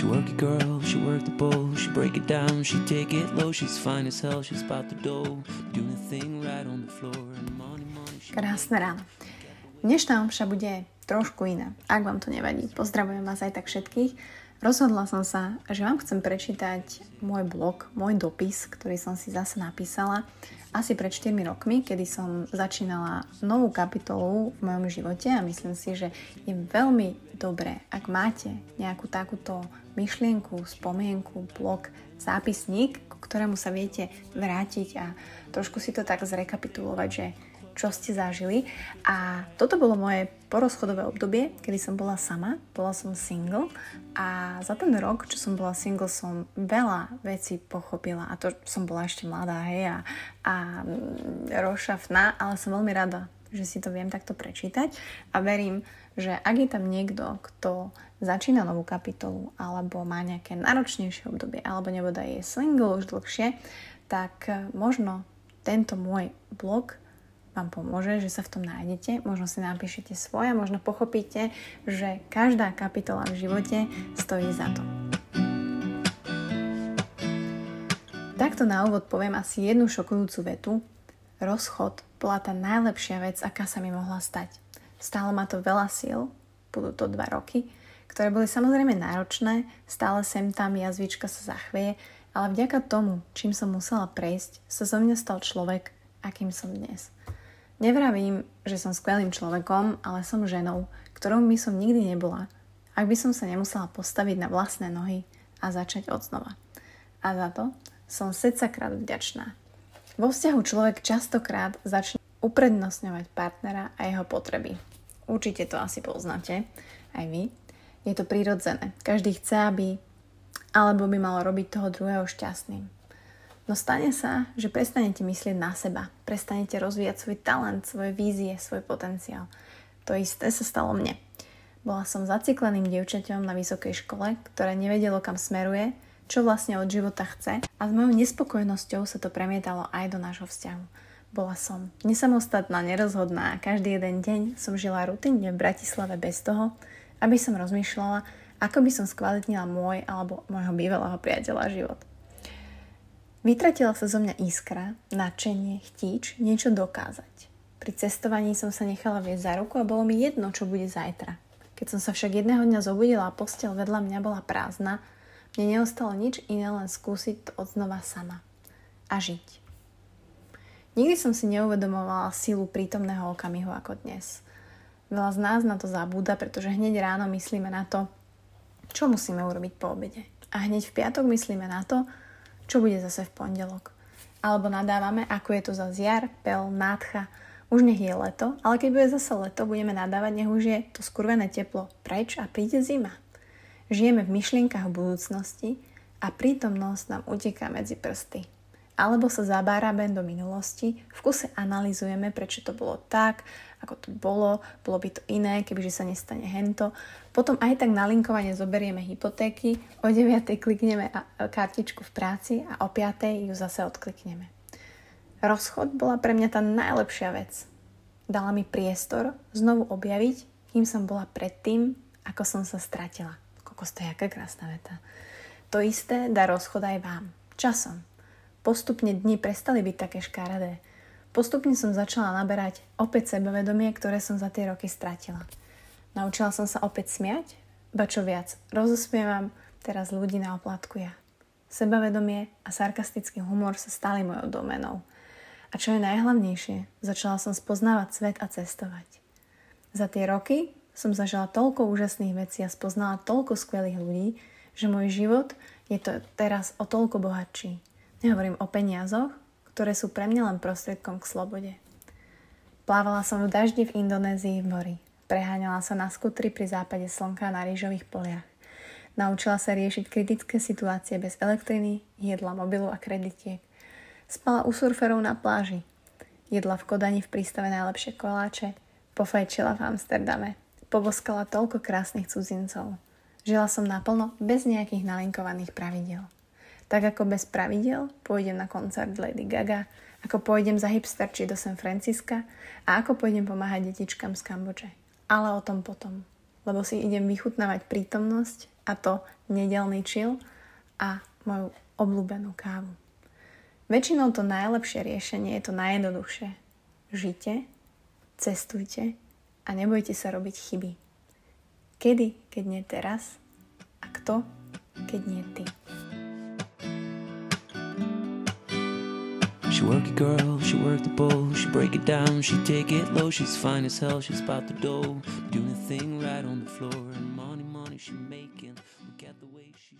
She work it girl, she work the bowl, she break it down, she take it low, she's fine as hell, she's about the dough, doing the thing right on the floor. Krásne ráno. Dnešná omša bude trošku iná. Ak vám to nevadí, pozdravujem vás aj tak všetkých. Rozhodla som sa, že vám chcem prečítať môj blog, môj dopis, ktorý som si zase napísala asi pred 4 rokmi, kedy som začínala novú kapitolu v mojom živote a myslím si, že je veľmi dobré, ak máte nejakú takúto myšlienku, spomienku, blog, zápisník, k ktorému sa viete vrátiť a trošku si to tak zrekapitulovať, že čo ste zažili. A toto bolo moje porozchodové obdobie, kedy som bola sama, bola som single a za ten rok, čo som bola single, som veľa vecí pochopila a to som bola ešte mladá, hej, a, a mm, rozšafná, ale som veľmi rada, že si to viem takto prečítať a verím, že ak je tam niekto, kto začína novú kapitolu alebo má nejaké náročnejšie obdobie alebo nebude je single už dlhšie, tak možno tento môj blog vám pomôže, že sa v tom nájdete, možno si napíšete svoje, možno pochopíte, že každá kapitola v živote stojí za to. Takto na úvod poviem asi jednu šokujúcu vetu. Rozchod bola tá najlepšia vec, aká sa mi mohla stať. Stále ma to veľa síl, budú to dva roky, ktoré boli samozrejme náročné, stále sem tam jazvička sa zachvieje, ale vďaka tomu, čím som musela prejsť, sa zo mňa stal človek, akým som dnes. Nevravím, že som skvelým človekom, ale som ženou, ktorou by som nikdy nebola, ak by som sa nemusela postaviť na vlastné nohy a začať od znova. A za to som sedsakrát vďačná. Vo vzťahu človek častokrát začne uprednostňovať partnera a jeho potreby. Určite to asi poznáte, aj vy. Je to prirodzené. Každý chce, aby alebo by mal robiť toho druhého šťastným. No stane sa, že prestanete myslieť na seba, prestanete rozvíjať svoj talent, svoje vízie, svoj potenciál. To isté sa stalo mne. Bola som zacikleným dievčaťom na vysokej škole, ktoré nevedelo kam smeruje, čo vlastne od života chce a s mojou nespokojnosťou sa to premietalo aj do nášho vzťahu. Bola som nesamostatná, nerozhodná a každý jeden deň som žila rutinne v Bratislave bez toho, aby som rozmýšľala, ako by som skvalitnila môj alebo môjho bývalého priateľa život. Vytratila sa zo mňa iskra, nadšenie, chtíč, niečo dokázať. Pri cestovaní som sa nechala viesť za ruku a bolo mi jedno, čo bude zajtra. Keď som sa však jedného dňa zobudila a postel vedľa mňa bola prázdna, mne neostalo nič iné, len skúsiť to odznova sama. A žiť. Nikdy som si neuvedomovala sílu prítomného okamihu ako dnes. Veľa z nás na to zabúda, pretože hneď ráno myslíme na to, čo musíme urobiť po obede. A hneď v piatok myslíme na to, čo bude zase v pondelok. Alebo nadávame, ako je to za ziar, pel, nádcha. Už nech je leto, ale keď bude zase leto, budeme nadávať, nech už je to skurvené teplo preč a príde zima. Žijeme v myšlienkach budúcnosti a prítomnosť nám uteká medzi prsty alebo sa zabárame do minulosti, v kuse analizujeme, prečo to bolo tak, ako to bolo, bolo by to iné, kebyže sa nestane hento. Potom aj tak nalinkovane zoberieme hypotéky, o 9. klikneme kartičku v práci a o 5. ju zase odklikneme. Rozchod bola pre mňa tá najlepšia vec. Dala mi priestor znovu objaviť, kým som bola predtým, ako som sa stratila. Kokos, to je aká krásna veta. To isté dá rozchod aj vám. Časom. Postupne dni prestali byť také škaredé. Postupne som začala naberať opäť sebavedomie, ktoré som za tie roky stratila. Naučila som sa opäť smiať, ba čo viac, rozosmievam teraz ľudí na oplatku ja. Sebavedomie a sarkastický humor sa stali mojou domenou. A čo je najhlavnejšie, začala som spoznávať svet a cestovať. Za tie roky som zažila toľko úžasných vecí a spoznala toľko skvelých ľudí, že môj život je to teraz o toľko bohatší. Nehovorím o peniazoch, ktoré sú pre mňa len prostriedkom k slobode. Plávala som v daždi v Indonézii v mori. Preháňala sa na skutri pri západe slnka na rýžových poliach. Naučila sa riešiť kritické situácie bez elektriny, jedla, mobilu a kreditiek. Spala u surferov na pláži. Jedla v Kodani v prístave najlepšie koláče. Pofajčila v Amsterdame. Poboskala toľko krásnych cudzincov. Žila som naplno bez nejakých nalinkovaných pravidel. Tak ako bez pravidel pôjdem na koncert Lady Gaga, ako pôjdem za hipsterči do San Francisca a ako pôjdem pomáhať detičkám z Kambodže. Ale o tom potom, lebo si idem vychutnávať prítomnosť a to nedelný chill a moju obľúbenú kávu. Väčšinou to najlepšie riešenie je to najjednoduchšie. Žite, cestujte a nebojte sa robiť chyby. Kedy, keď nie teraz? A kto, keď nie ty? She work it girl, she work the bowl, she break it down, she take it low, she's fine as hell, she's about the dough, doing the thing right on the floor,